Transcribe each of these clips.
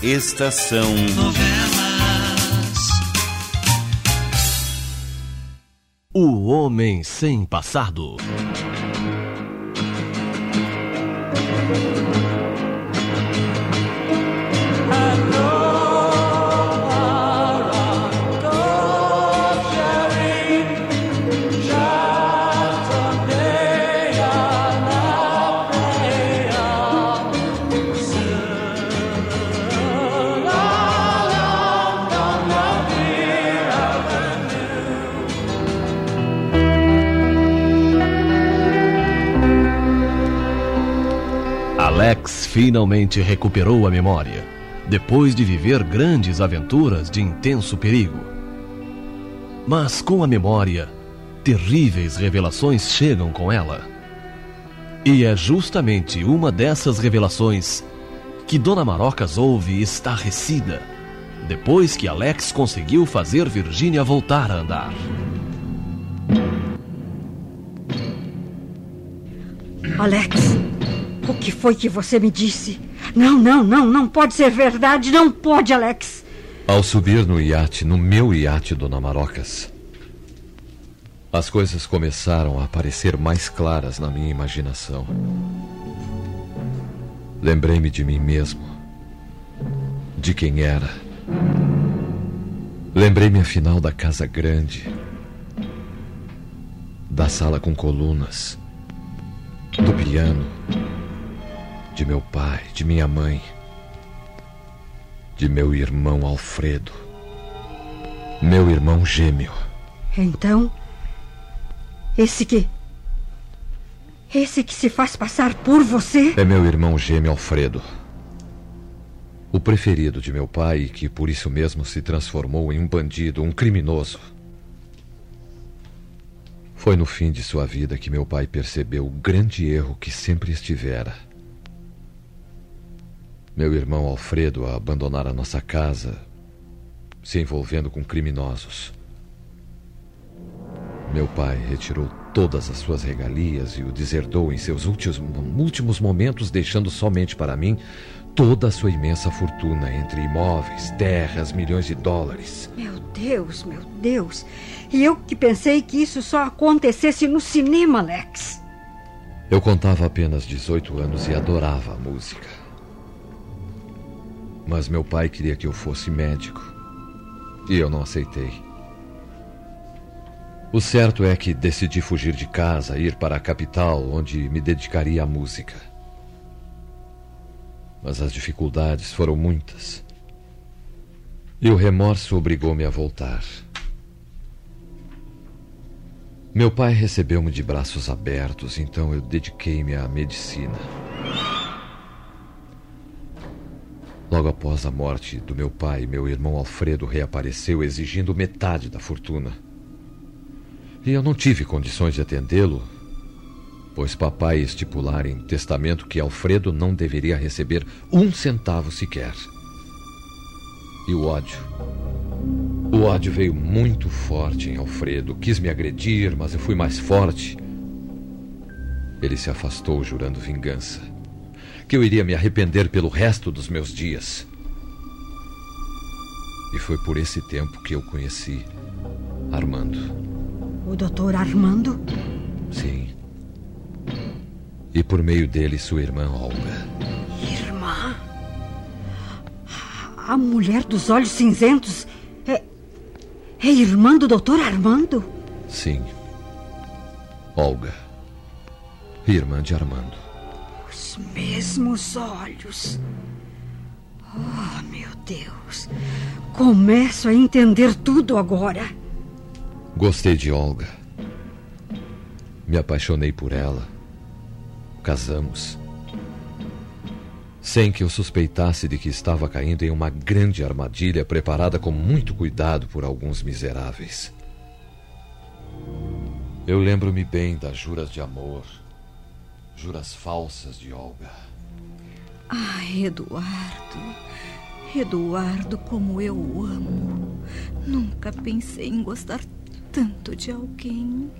Estação Novelas. O Homem Sem Passado. Alex finalmente recuperou a memória, depois de viver grandes aventuras de intenso perigo. Mas com a memória, terríveis revelações chegam com ela. E é justamente uma dessas revelações que Dona Marocas ouve estarrecida, depois que Alex conseguiu fazer Virgínia voltar a andar. Alex, o que foi que você me disse? Não, não, não, não pode ser verdade, não pode, Alex. Ao subir no iate, no meu iate, Dona Marocas, as coisas começaram a aparecer mais claras na minha imaginação. Lembrei-me de mim mesmo, de quem era. Lembrei-me afinal da casa grande, da sala com colunas, do piano, de meu pai, de minha mãe, de meu irmão Alfredo, meu irmão gêmeo. Então, esse que. Esse que se faz passar por você? É meu irmão gêmeo Alfredo. O preferido de meu pai e que por isso mesmo se transformou em um bandido, um criminoso. Foi no fim de sua vida que meu pai percebeu o grande erro que sempre estivera. Meu irmão Alfredo a abandonar a nossa casa, se envolvendo com criminosos. Meu pai retirou todas as suas regalias e o deserdou em seus últimos, últimos momentos, deixando somente para mim toda a sua imensa fortuna entre imóveis, terras, milhões de dólares. Meu Deus, meu Deus. E eu que pensei que isso só acontecesse no cinema, Alex. Eu contava apenas 18 anos e adorava a música. Mas meu pai queria que eu fosse médico. E eu não aceitei. O certo é que decidi fugir de casa, ir para a capital, onde me dedicaria à música. Mas as dificuldades foram muitas. E o remorso obrigou-me a voltar. Meu pai recebeu-me de braços abertos, então eu dediquei-me à medicina. Logo após a morte do meu pai, meu irmão Alfredo reapareceu exigindo metade da fortuna. E eu não tive condições de atendê-lo, pois papai estipulara em testamento que Alfredo não deveria receber um centavo sequer. E o ódio. O ódio veio muito forte em Alfredo. Quis me agredir, mas eu fui mais forte. Ele se afastou, jurando vingança. Que eu iria me arrepender pelo resto dos meus dias. E foi por esse tempo que eu conheci Armando. O doutor Armando? Sim. E por meio dele, sua irmã Olga. Irmã? A mulher dos olhos cinzentos é. É irmã do doutor Armando? Sim. Olga. Irmã de Armando. Os mesmos olhos. Oh, meu Deus. Começo a entender tudo agora. Gostei de Olga. Me apaixonei por ela. Casamos. Sem que eu suspeitasse de que estava caindo em uma grande armadilha preparada com muito cuidado por alguns miseráveis. Eu lembro-me bem das juras de amor, juras falsas de Olga. Ah, Eduardo. Eduardo, como eu o amo. Nunca pensei em gostar tanto de alguém.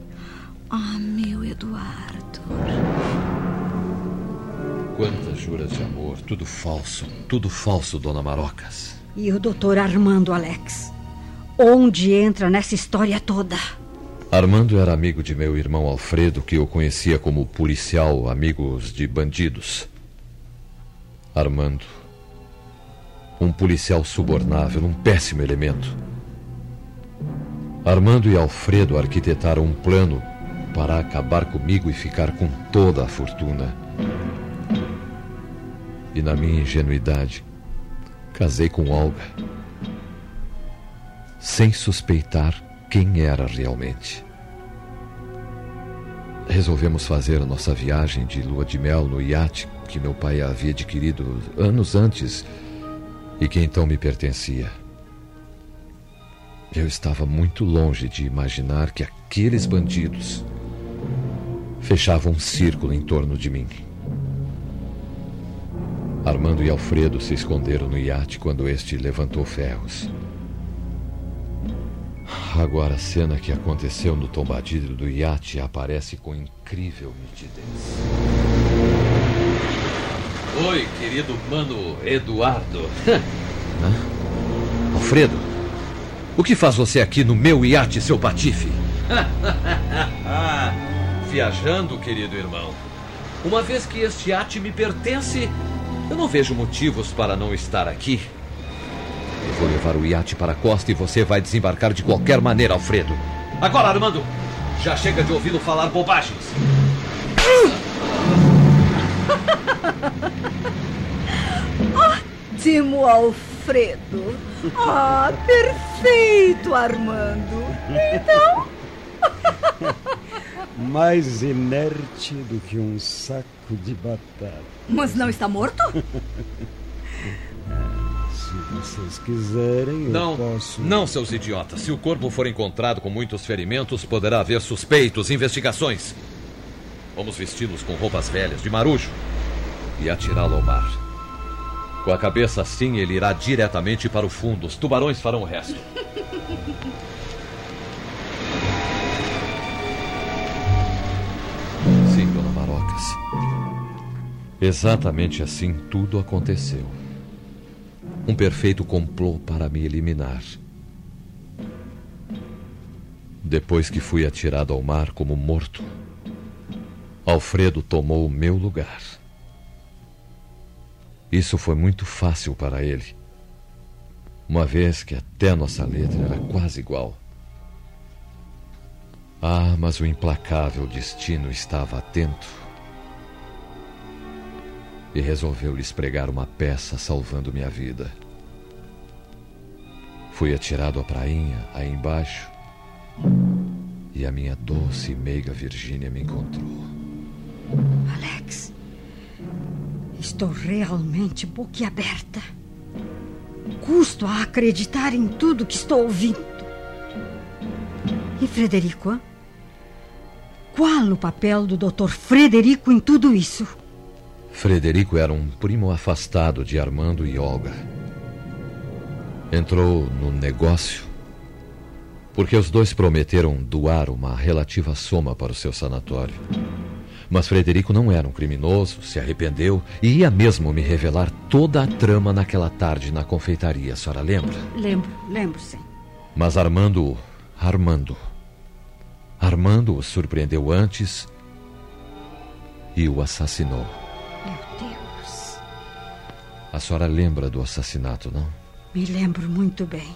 Ah, meu Eduardo. Quantas juras de amor, tudo falso, tudo falso, dona Marocas. E o doutor Armando, Alex? Onde entra nessa história toda? Armando era amigo de meu irmão Alfredo, que eu conhecia como policial, amigos de bandidos. Armando. Um policial subornável, um péssimo elemento. Armando e Alfredo arquitetaram um plano para acabar comigo e ficar com toda a fortuna. E na minha ingenuidade, casei com Olga, sem suspeitar quem era realmente. Resolvemos fazer a nossa viagem de lua de mel no iate que meu pai havia adquirido anos antes e que então me pertencia. Eu estava muito longe de imaginar que aqueles bandidos fechavam um círculo em torno de mim. Armando e Alfredo se esconderam no iate quando este levantou ferros. Agora a cena que aconteceu no tombadilho do iate aparece com incrível nitidez. Oi, querido mano Eduardo. Alfredo, o que faz você aqui no meu iate, seu patife? Viajando, querido irmão. Uma vez que este iate me pertence, eu não vejo motivos para não estar aqui. Vou levar o iate para a costa e você vai desembarcar de qualquer maneira, Alfredo. Agora, Armando, já chega de ouvi-lo falar bobagens. Ótimo, Alfredo. Ah, perfeito, Armando. Então. Mais inerte do que um saco de batata. Mas não está morto? Se vocês quiserem, eu Não, posso. não, seus idiotas. Se o corpo for encontrado com muitos ferimentos, poderá haver suspeitos, investigações. Vamos vesti-los com roupas velhas, de marujo, e atirá-lo ao mar. Com a cabeça assim, ele irá diretamente para o fundo. Os tubarões farão o resto. Sim, dona Marocas. Exatamente assim tudo aconteceu. Um perfeito complô para me eliminar. Depois que fui atirado ao mar como morto, Alfredo tomou o meu lugar. Isso foi muito fácil para ele, uma vez que até nossa letra era quase igual. Ah, mas o implacável destino estava atento e resolveu lhes pregar uma peça salvando minha vida. Fui atirado à prainha, aí embaixo, e a minha doce e meiga Virgínia me encontrou. Alex, estou realmente boquiaberta. Custo a acreditar em tudo que estou ouvindo. E Frederico? Qual o papel do Dr. Frederico em tudo isso? Frederico era um primo afastado de Armando e Olga. Entrou no negócio porque os dois prometeram doar uma relativa soma para o seu sanatório. Mas Frederico não era um criminoso, se arrependeu e ia mesmo me revelar toda a trama naquela tarde na confeitaria, a senhora lembra? Lembro, lembro sim. Mas Armando. Armando. Armando o surpreendeu antes e o assassinou. A senhora lembra do assassinato, não? Me lembro muito bem.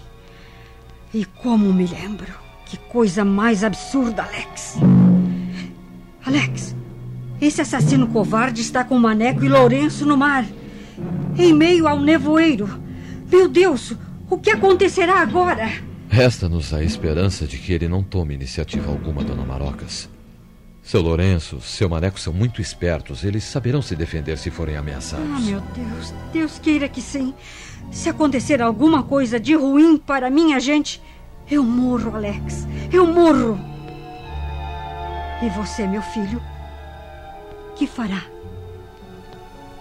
E como me lembro? Que coisa mais absurda, Alex. Alex, esse assassino covarde está com Maneco e Lourenço no mar, em meio ao nevoeiro. Meu Deus, o que acontecerá agora? Resta-nos a esperança de que ele não tome iniciativa alguma, dona Marocas. Seu Lourenço, seu Maneco são muito espertos. Eles saberão se defender se forem ameaçados. Ah, meu Deus, Deus queira que sim. Se acontecer alguma coisa de ruim para minha gente, eu morro, Alex. Eu morro. E você, meu filho? Que fará?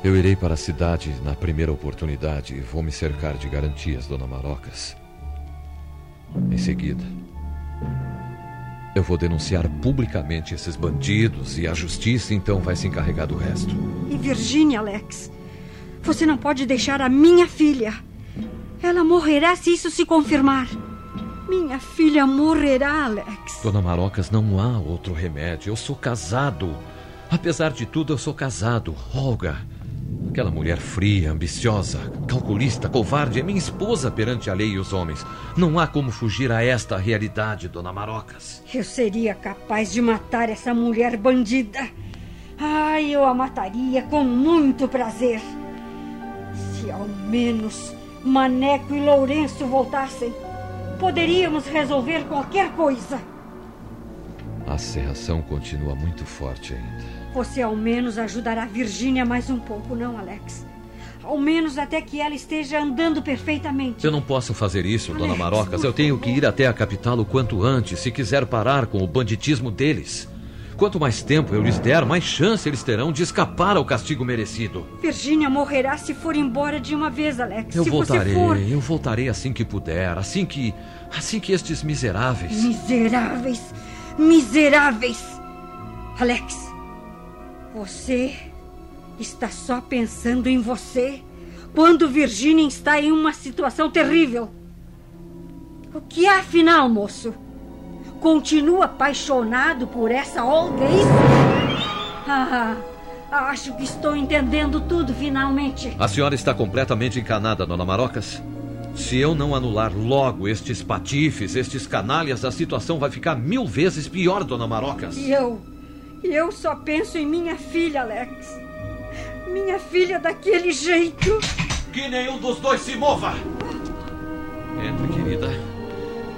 Eu irei para a cidade na primeira oportunidade e vou me cercar de garantias, dona Marocas. Em seguida, Eu vou denunciar publicamente esses bandidos e a justiça então vai se encarregar do resto. E Virginia, Alex? Você não pode deixar a minha filha. Ela morrerá se isso se confirmar. Minha filha morrerá, Alex. Dona Marocas, não há outro remédio. Eu sou casado. Apesar de tudo, eu sou casado. Olga, aquela mulher fria, ambiciosa, calculista, covarde, é minha esposa perante a lei e os homens. Não há como fugir a esta realidade, Dona Marocas. Eu seria capaz de matar essa mulher bandida. Ai, eu a mataria com muito prazer. Se ao menos Maneco e Lourenço voltassem, poderíamos resolver qualquer coisa. A serração continua muito forte ainda. Você ao menos ajudará Virgínia mais um pouco, não, Alex? Ao menos até que ela esteja andando perfeitamente. Eu não posso fazer isso, Alex, Dona Marocas. Eu tenho que ir até a capital o quanto antes, se quiser parar com o banditismo deles. Quanto mais tempo eu lhes der, mais chance eles terão de escapar ao castigo merecido. Virgínia morrerá se for embora de uma vez, Alex. Eu se voltarei, for. eu voltarei assim que puder, assim que. assim que estes miseráveis. Miseráveis! Miseráveis! Alex, você está só pensando em você quando Virginia está em uma situação terrível. O que é afinal, moço? Continua apaixonado por essa Olga, é isso? Ah, acho que estou entendendo tudo finalmente. A senhora está completamente encanada, Dona Marocas. Se eu não anular logo estes patifes, estes canalhas, a situação vai ficar mil vezes pior, Dona Marocas. E eu? Eu só penso em minha filha, Alex. Minha filha daquele jeito. Que nenhum dos dois se mova! Entra, querida.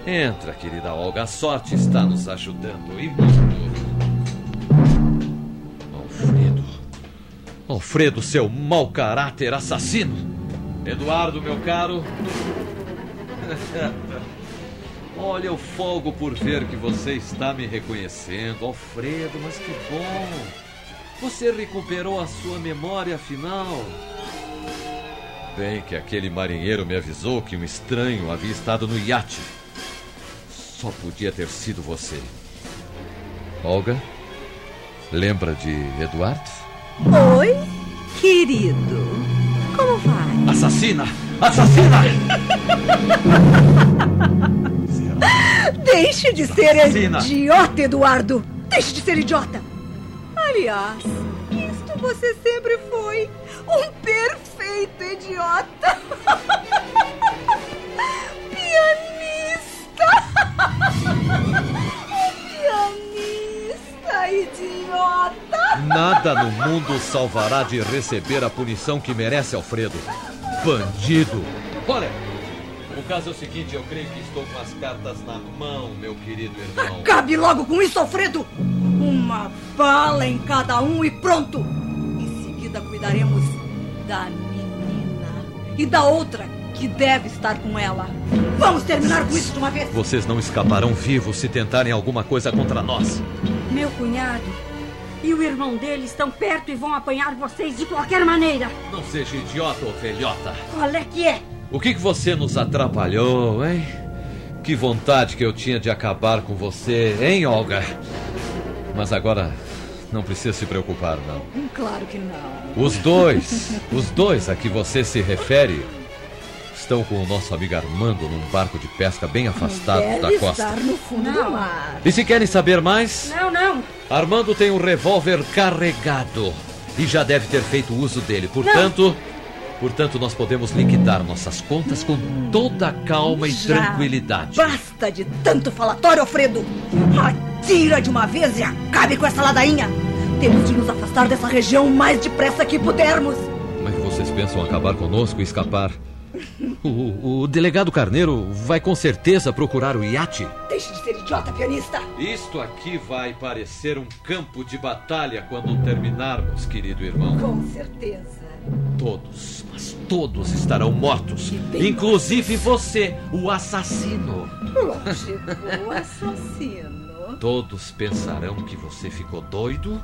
Entra, querida Olga. A sorte está nos ajudando e muito. Alfredo. Alfredo, seu mau caráter assassino. Eduardo, meu caro. Olha, eu folgo por ver que você está me reconhecendo. Alfredo, mas que bom. Você recuperou a sua memória afinal. Bem que aquele marinheiro me avisou que um estranho havia estado no iate. Só podia ter sido você. Olga, lembra de Eduardo? Oi, querido. Como vai? Assassina! Assassina! Deixe de ser Assassina. idiota, Eduardo. Deixe de ser idiota. Aliás, isto você sempre foi. Um perfeito idiota. Pianista. Pianista idiota. Nada no mundo salvará de receber a punição que merece Alfredo. Bandido! Olha, caso é o seguinte: eu creio que estou com as cartas na mão, meu querido irmão. Acabe logo com isso, Alfredo! Uma bala em cada um e pronto! Em seguida cuidaremos da menina e da outra que deve estar com ela. Vamos terminar com isso de uma vez! Vocês não escaparão vivos se tentarem alguma coisa contra nós. Meu cunhado e o irmão dele estão perto e vão apanhar vocês de qualquer maneira. Não seja idiota, ovelhota. Qual é que é? O que, que você nos atrapalhou, hein? Que vontade que eu tinha de acabar com você, hein, Olga? Mas agora não precisa se preocupar, não. Claro que não. Os dois, os dois a que você se refere, estão com o nosso amigo Armando num barco de pesca bem afastado Deve da costa. estar no fundo Não. do mar. E se querem saber mais, Não, não. Armando tem um revólver carregado e já deve ter feito uso dele. Portanto, portanto nós podemos liquidar nossas contas com toda a calma e Já tranquilidade. Basta de tanto falatório, Alfredo! Atira de uma vez e acabe com essa ladainha! Temos de nos afastar dessa região o mais depressa que pudermos! Como é que vocês pensam acabar conosco e escapar? O, o delegado Carneiro vai com certeza procurar o iate. Deixe de ser idiota, pianista! Isto aqui vai parecer um campo de batalha quando terminarmos, querido irmão. Com certeza. Todos, mas todos estarão mortos. Inclusive você, o assassino. Lógico, o assassino. Todos pensarão que você ficou doido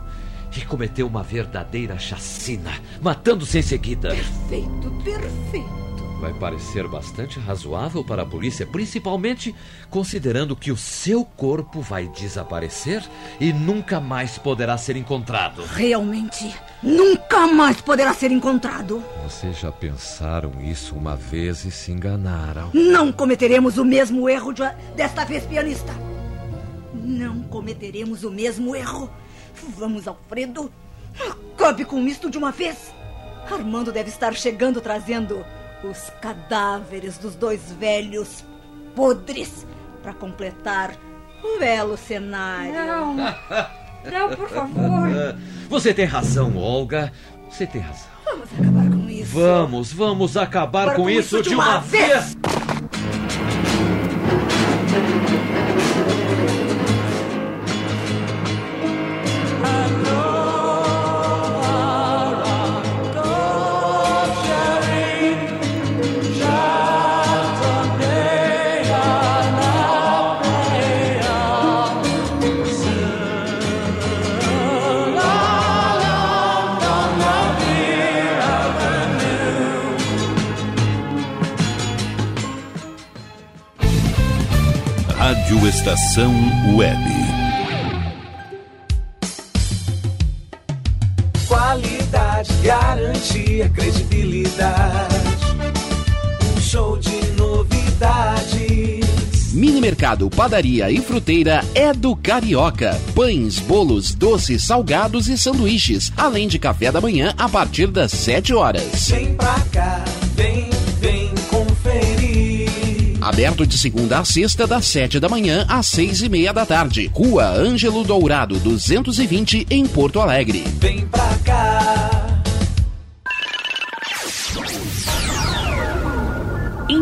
e cometeu uma verdadeira chacina, matando-se em seguida. Perfeito, perfeito. Vai parecer bastante razoável para a polícia, principalmente considerando que o seu corpo vai desaparecer e nunca mais poderá ser encontrado. Realmente, nunca mais poderá ser encontrado. Vocês já pensaram isso uma vez e se enganaram. Não cometeremos o mesmo erro de, desta vez, pianista. Não cometeremos o mesmo erro. Vamos, Alfredo. Acabe com isto de uma vez. Armando deve estar chegando trazendo os cadáveres dos dois velhos podres para completar o belo cenário. Não, não, por favor. Você tem razão, Olga. Você tem razão. Vamos acabar com isso. Vamos, vamos acabar com, com, isso, de uma, uma vez. vez. Estação Web. Qualidade, garantia, credibilidade. Um show de novidades. Mini Mercado, Padaria e Fruteira é do Carioca. Pães, bolos, doces, salgados e sanduíches, além de café da manhã a partir das 7 horas. Vem pra cá, Aberto de segunda a sexta, das sete da manhã às seis e meia da tarde. Rua Ângelo Dourado, 220, em Porto Alegre. Vem pra cá.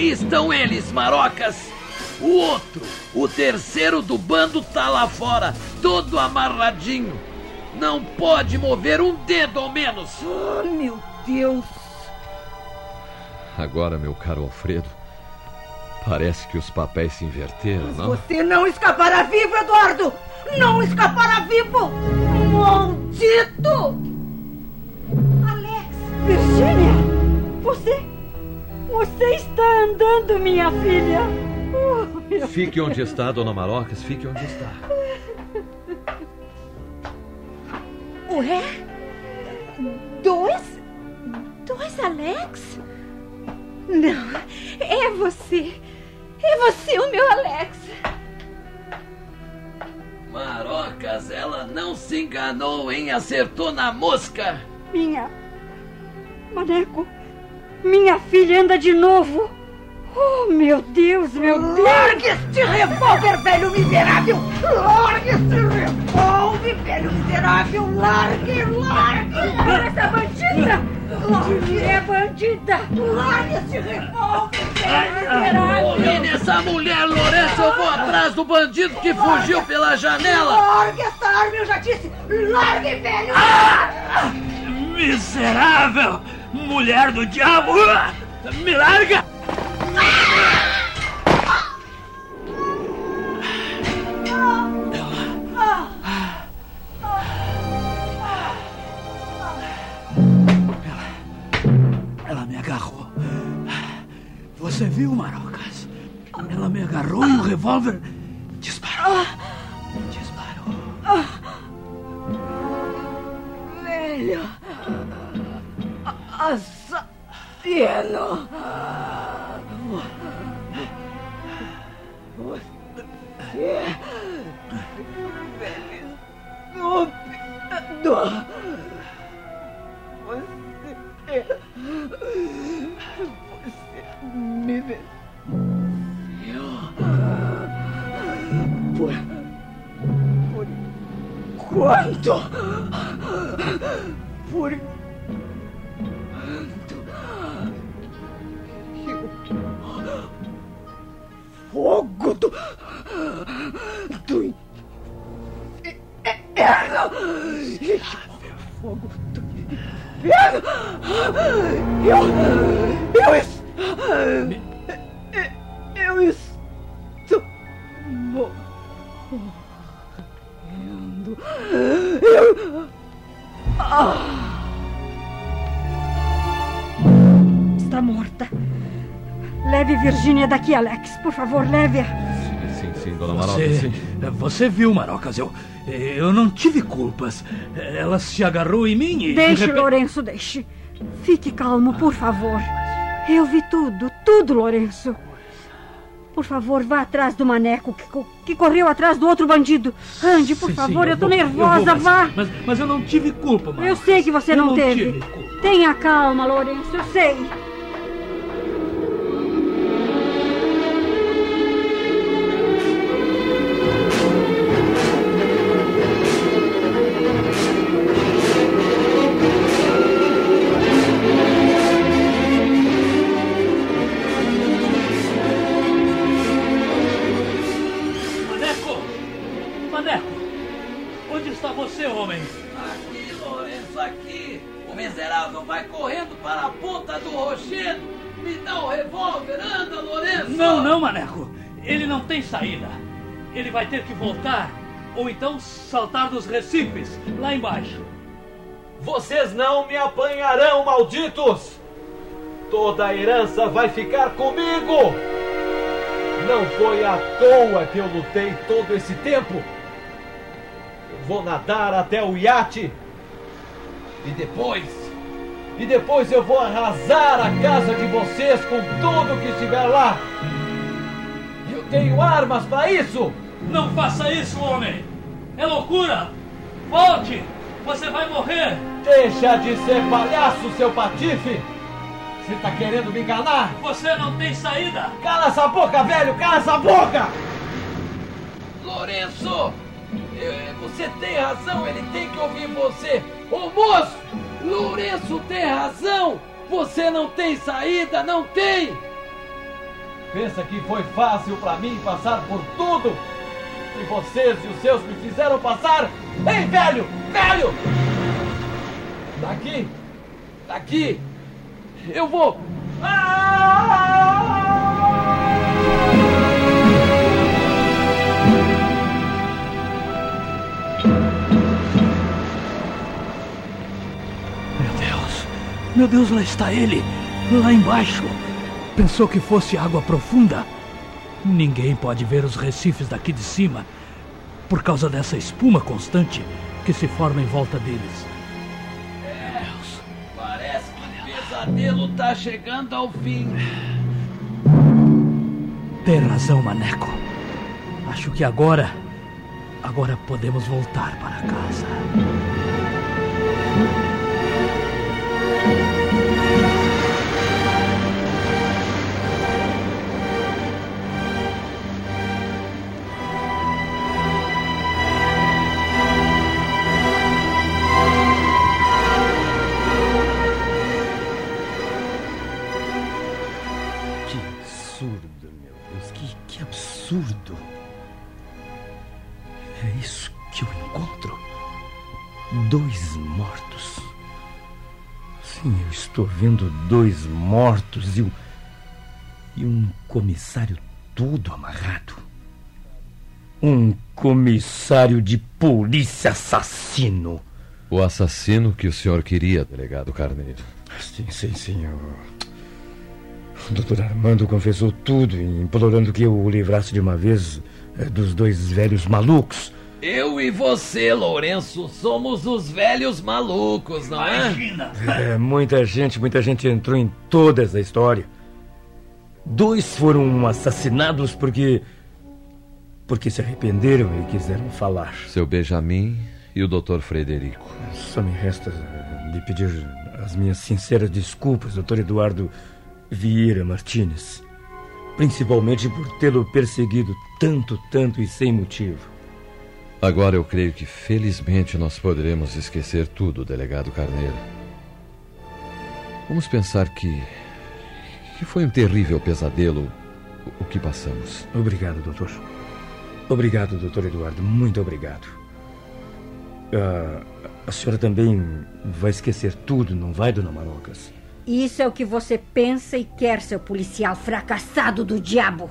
Aí estão eles, marocas. O outro, o terceiro do bando, tá lá fora, todo amarradinho. Não pode mover um dedo ao menos. Oh, meu Deus. Agora, meu caro Alfredo, parece que os papéis se inverteram, não? Você não escapará vivo, Eduardo! Não escapará vivo! Maldito! Alex! Virgínia! Você. Você está andando, minha filha! Oh, meu Fique onde está, dona Marocas, fique onde está. Ué? Dois? Dois Alex? Não, é você. É você o meu Alex. Marocas, ela não se enganou, hein? Acertou na mosca. Minha. Maneco, minha filha anda de novo. Oh, meu Deus, meu Deus! Largue este revólver, velho miserável! Largue este revólver, velho miserável! Largue, largue! Olha essa bandida! Largue, é bandida! Largue este revólver, velho miserável! Olhe essa mulher, Lourenço! Eu vou atrás do bandido que fugiu pela janela! Largue esta arma, eu já disse! Largue, velho! Ah! Miserável! Mulher do diabo! Me larga! Ela me agarrou. Você viu, Marocas? Ela me agarrou e o revólver disparou. Disparou. Velho! Assassino! Você... Velho... Estúpido! Você... Você me venceu. Por... Por... Quanto? Por... Eu. eu. eu. eu estou. morrendo. Eu. Ah. Está morta. Leve Virgínia daqui, Alex. Por favor, leve-a. Sim, sim, dona Marocas, Você, sim. você viu, Marocas? Eu, eu não tive culpas. Ela se agarrou em mim e. Deixe, de repente- Lourenço, deixe. Fique calmo, por favor. Eu vi tudo, tudo, Lourenço. Por favor, vá atrás do maneco que, que correu atrás do outro bandido. Ande, por Sim, sim, favor, eu, tô vou, nervosa, eu vou, mas, vá. Mas, mas eu não tive culpa, Marocas. Eu sei que você Eu não, não teve. tive culpa. Tenha calma, Lourenço, eu sei. Voltar ou então saltar dos recifes lá embaixo. Vocês não me apanharão, malditos! Toda a herança vai ficar comigo! Não foi à toa que eu lutei todo esse tempo! Eu vou nadar até o iate! E depois? E depois eu vou arrasar a casa de vocês com tudo que estiver lá! Eu tenho armas para isso! Não faça isso, homem! É loucura! Volte! Você vai morrer! Deixa de ser palhaço, seu patife! Você tá querendo me enganar? Você não tem saída! Cala essa boca, velho! Cala essa boca! Lourenço! Eh, Você tem razão, ele tem que ouvir você. Ô moço, Lourenço tem razão. Você não tem saída, não tem. Pensa que foi fácil pra mim passar por tudo? E vocês e os seus me fizeram passar? Ei, velho! Velho! Daqui, daqui, eu vou. Meu Deus! Meu Deus, lá está ele! Lá embaixo! Pensou que fosse água profunda? Ninguém pode ver os recifes daqui de cima por causa dessa espuma constante que se forma em volta deles. Parece que o pesadelo tá chegando ao fim. Tem razão, Maneco. Acho que agora. Agora podemos voltar para casa. Eu estou vendo dois mortos e um. e um comissário todo amarrado. Um comissário de polícia assassino. O assassino que o senhor queria, delegado Carneiro. Sim, sim, senhor. O doutor Armando confessou tudo, implorando que eu o livrasse de uma vez eh, dos dois velhos malucos. Eu e você, Lourenço, somos os velhos malucos, não é? É, muita gente, muita gente entrou em toda essa história. Dois foram assassinados porque. porque se arrependeram e quiseram falar. Seu Benjamin e o Dr. Frederico. Só me resta eh, lhe pedir as minhas sinceras desculpas, doutor Eduardo Vieira Martínez. Principalmente por tê-lo perseguido tanto, tanto e sem motivo. Agora eu creio que felizmente nós poderemos esquecer tudo, delegado Carneiro. Vamos pensar que. que foi um terrível pesadelo o- que passamos. Obrigado, doutor. Obrigado, doutor Eduardo. Muito obrigado. Ah, a senhora também vai esquecer tudo, não vai, dona Marocas? Isso é o que você pensa e quer, seu policial fracassado do diabo.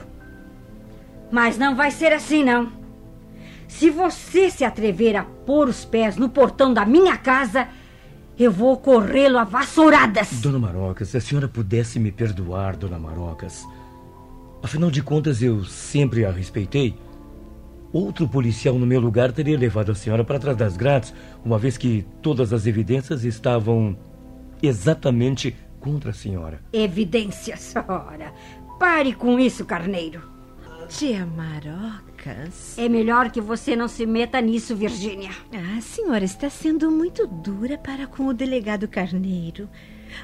Mas não vai ser assim, não. Se você se atrever a pôr os pés no portão da minha casa, eu vou corrê-lo a vassouradas. Dona Marocas, se a senhora pudesse me perdoar, dona Marocas. Afinal de contas, eu sempre a respeitei. Outro policial no meu lugar teria levado a senhora para trás das grades, uma vez que todas as evidências estavam exatamente contra a senhora. Evidências, ora. Pare com isso, carneiro. Tia É melhor que você não se meta nisso, Virgínia. Ah, a senhora está sendo muito dura para com o delegado Carneiro.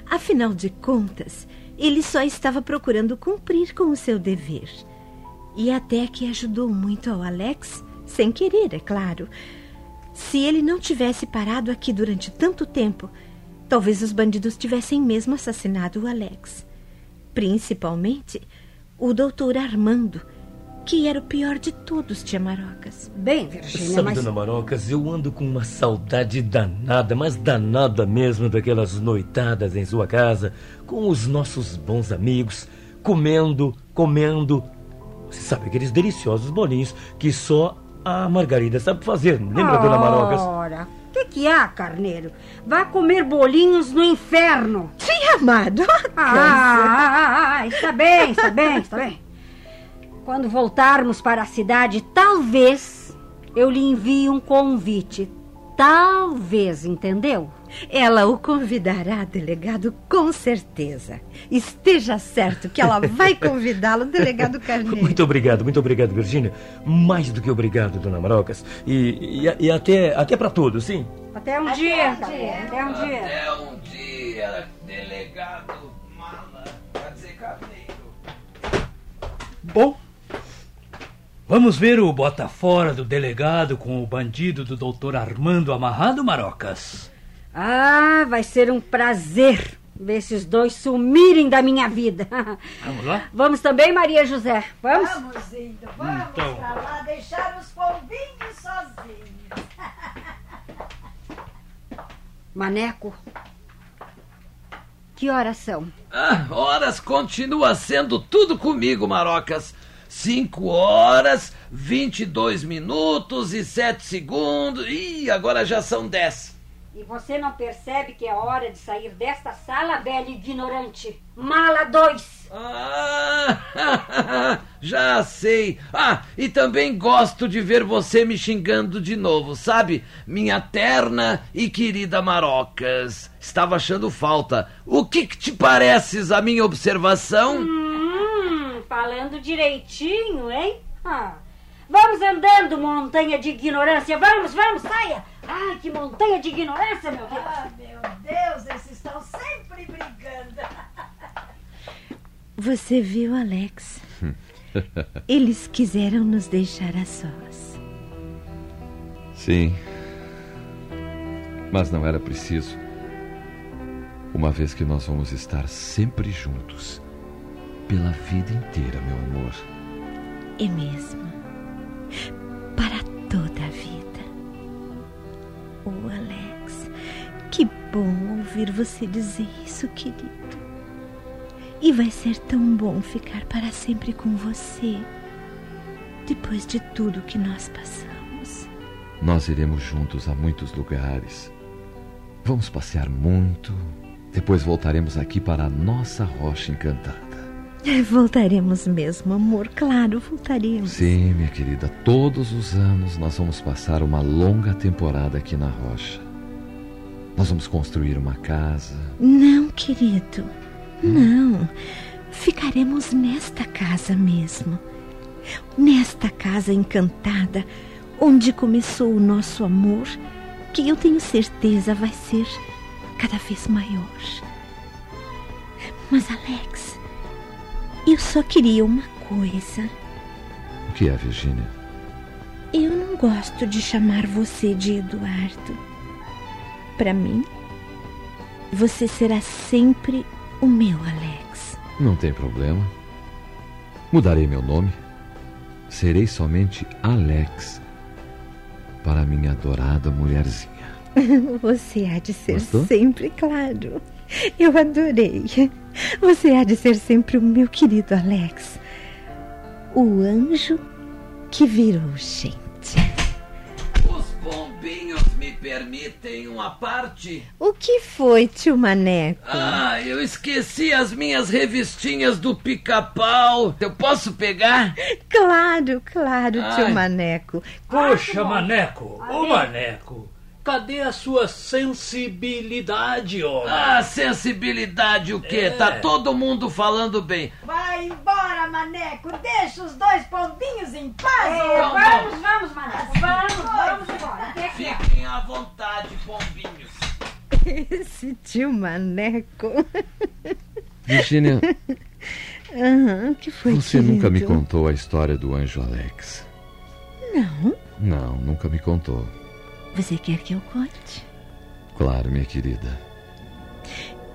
Afinal de contas, ele só estava procurando cumprir com o seu dever. E até que ajudou muito ao Alex, sem querer, é claro. Se ele não tivesse parado aqui durante tanto tempo, talvez os bandidos tivessem mesmo assassinado o Alex. Principalmente o doutor Armando, que era o pior de todos, tia Marocas. Bem, Virgínia, Sabe, mas... dona Marocas, eu ando com uma saudade danada, mas danada mesmo daquelas noitadas em sua casa, com os nossos bons amigos, comendo, comendo. Você sabe, aqueles deliciosos bolinhos que só a Margarida sabe fazer. Lembra, dona Marocas? Ora, o que, que há, carneiro? Vá comer bolinhos no inferno. Ah, ah, ah, está bem, está bem, está bem. Quando voltarmos para a cidade, talvez eu lhe envie um convite. Talvez, entendeu? Ela o convidará, delegado, com certeza. Esteja certo que ela vai convidá-lo, delegado Carneiro. Muito obrigado, muito obrigado, Virgínia. Mais do que obrigado, dona Marocas. E, e, e até, até para todos, sim. Até um dia, até um dia. Até um dia, delegado Mala. Quer dizer, Carneiro. Bom, Vamos ver o bota fora do delegado com o bandido do doutor Armando amarrado, Marocas? Ah, vai ser um prazer ver esses dois sumirem da minha vida. Vamos lá? Vamos também, Maria José? Vamos? Vamos indo, vamos Então. pra lá deixar os pombinhos sozinhos. Maneco, que horas são? Ah, horas continua sendo tudo comigo, Marocas. 5 horas, 22 minutos e 7 segundos. Ih, agora já são 10. E você não percebe que é hora de sair desta sala, velho ignorante? Mala 2. Ah, já sei. Ah, e também gosto de ver você me xingando de novo, sabe? Minha terna e querida Marocas. Estava achando falta. O que, que te pareces a minha observação? Hum, falando direitinho, hein? Ah, vamos andando, montanha de ignorância. Vamos, vamos, saia. Ai, que montanha de ignorância, meu Deus. Ah, meu Deus, esses estão sempre brigando. Você viu, Alex? Eles quiseram nos deixar a sós. Sim. Mas não era preciso. Uma vez que nós vamos estar sempre juntos. Pela vida inteira, meu amor. É mesmo. Para toda a vida. Oh, Alex, que bom ouvir você dizer isso, querido. E vai ser tão bom ficar para sempre com você. Depois de tudo que nós passamos. Nós iremos juntos a muitos lugares. Vamos passear muito. Depois voltaremos aqui para a nossa rocha encantada. Voltaremos mesmo, amor. Claro, voltaremos. Sim, minha querida, todos os anos nós vamos passar uma longa temporada aqui na rocha. Nós vamos construir uma casa. Não, querido. Não. Ficaremos nesta casa mesmo. Nesta casa encantada, onde começou o nosso amor, que eu tenho certeza vai ser cada vez maior. Mas, Alex, eu só queria uma coisa. O que é, Virgínia? Eu não gosto de chamar você de Eduardo. Para mim, você será sempre o meu Alex. Não tem problema. Mudarei meu nome. Serei somente Alex para minha adorada mulherzinha. Você há de ser Gostou? sempre claro. Eu adorei. Você há de ser sempre o meu querido Alex. O anjo que virou gente. Os bombinhos me permitem uma parte? O que foi, tio Maneco? Ah, eu esqueci as minhas revistinhas do pica-pau. Eu posso pegar? Claro, claro, tio Ai. Maneco. Poxa, Maneco, ô Maneco, cadê a sua sensibilidade, homem? Ah, sensibilidade o quê? É. Tá todo mundo falando bem. Vai embora, Maneco. Deixa os dois pombinhos em paz. É, vamos, vamos, Maneco. Vamos, vamos embora. Até aqui. Fiquem à vontade, bombinhos. Esse tio Maneco. Virgínia, Aham, o que foi, você nunca me querido? contou a história do anjo Alex. Não. Não, nunca me contou. Você quer que eu conte? Claro, minha querida.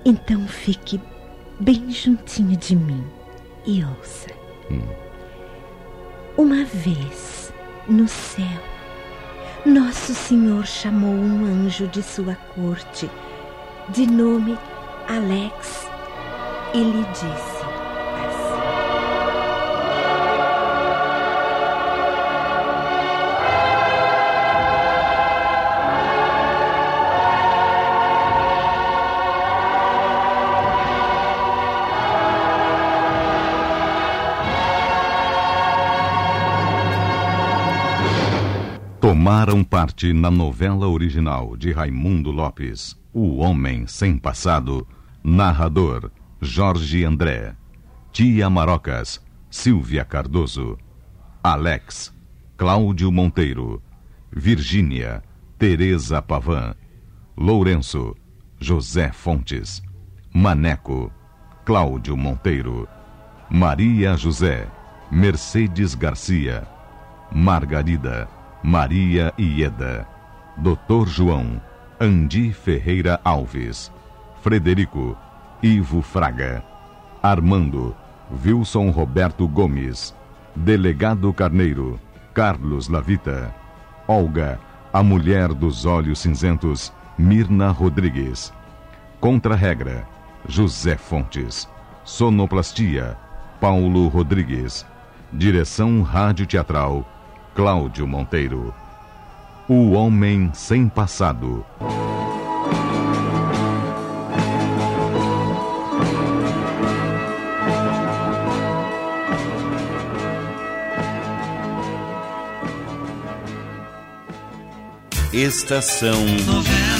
Então fique bem juntinho de mim e ouça. Hum. Uma vez, no céu, Nosso Senhor chamou um anjo de sua corte, de nome Alex, e lhe disse: parte na novela original de Raimundo Lopes, O Homem Sem Passado, narrador Jorge André, Tia Marocas, Silvia Cardoso, Alex, Cláudio Monteiro, Virgínia, Teresa Pavan, Lourenço, José Fontes, Maneco, Cláudio Monteiro, Maria José, Mercedes Garcia, Margarida, Maria Ieda, Dr. João, Andi Ferreira Alves, Frederico, Ivo Fraga, Armando, Wilson Roberto Gomes, Delegado Carneiro, Carlos Lavita, Olga, a mulher dos olhos cinzentos, Mirna Rodrigues, Contra-regra, José Fontes, Sonoplastia, Paulo Rodrigues, Direção Rádio Teatral, Cláudio Monteiro. O Homem Sem Passado. Estação Novela.